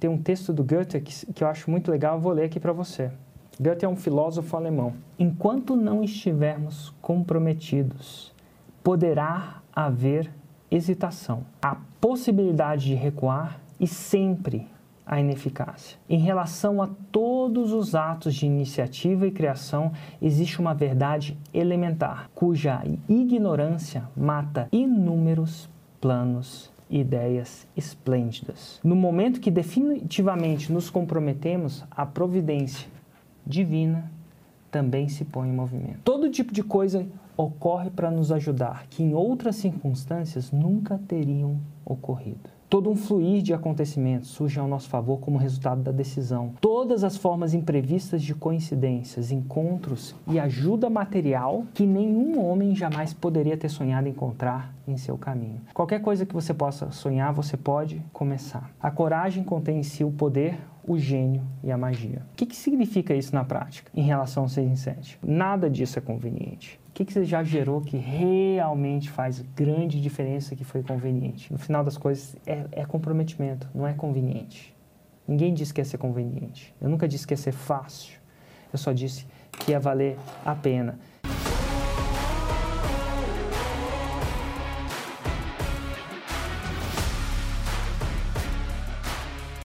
Tem um texto do Goethe que, que eu acho muito legal, vou ler aqui para você. Goethe é um filósofo alemão. Enquanto não estivermos comprometidos, poderá haver hesitação, a possibilidade de recuar e sempre a ineficácia. Em relação a todos os atos de iniciativa e criação, existe uma verdade elementar, cuja ignorância mata inúmeros planos e ideias esplêndidas. No momento que definitivamente nos comprometemos, a providência divina também se põe em movimento. Todo tipo de coisa ocorre para nos ajudar, que em outras circunstâncias nunca teriam ocorrido. Todo um fluir de acontecimentos surge ao nosso favor como resultado da decisão. Todas as formas imprevistas de coincidências, encontros e ajuda material que nenhum homem jamais poderia ter sonhado encontrar em seu caminho. Qualquer coisa que você possa sonhar, você pode começar. A coragem contém em si o poder, o gênio e a magia. O que, que significa isso na prática em relação ao 6 em 7? Nada disso é conveniente que, que você já gerou que realmente faz grande diferença que foi conveniente? No final das coisas, é, é comprometimento, não é conveniente. Ninguém disse que ia ser conveniente. Eu nunca disse que ia ser fácil. Eu só disse que ia valer a pena.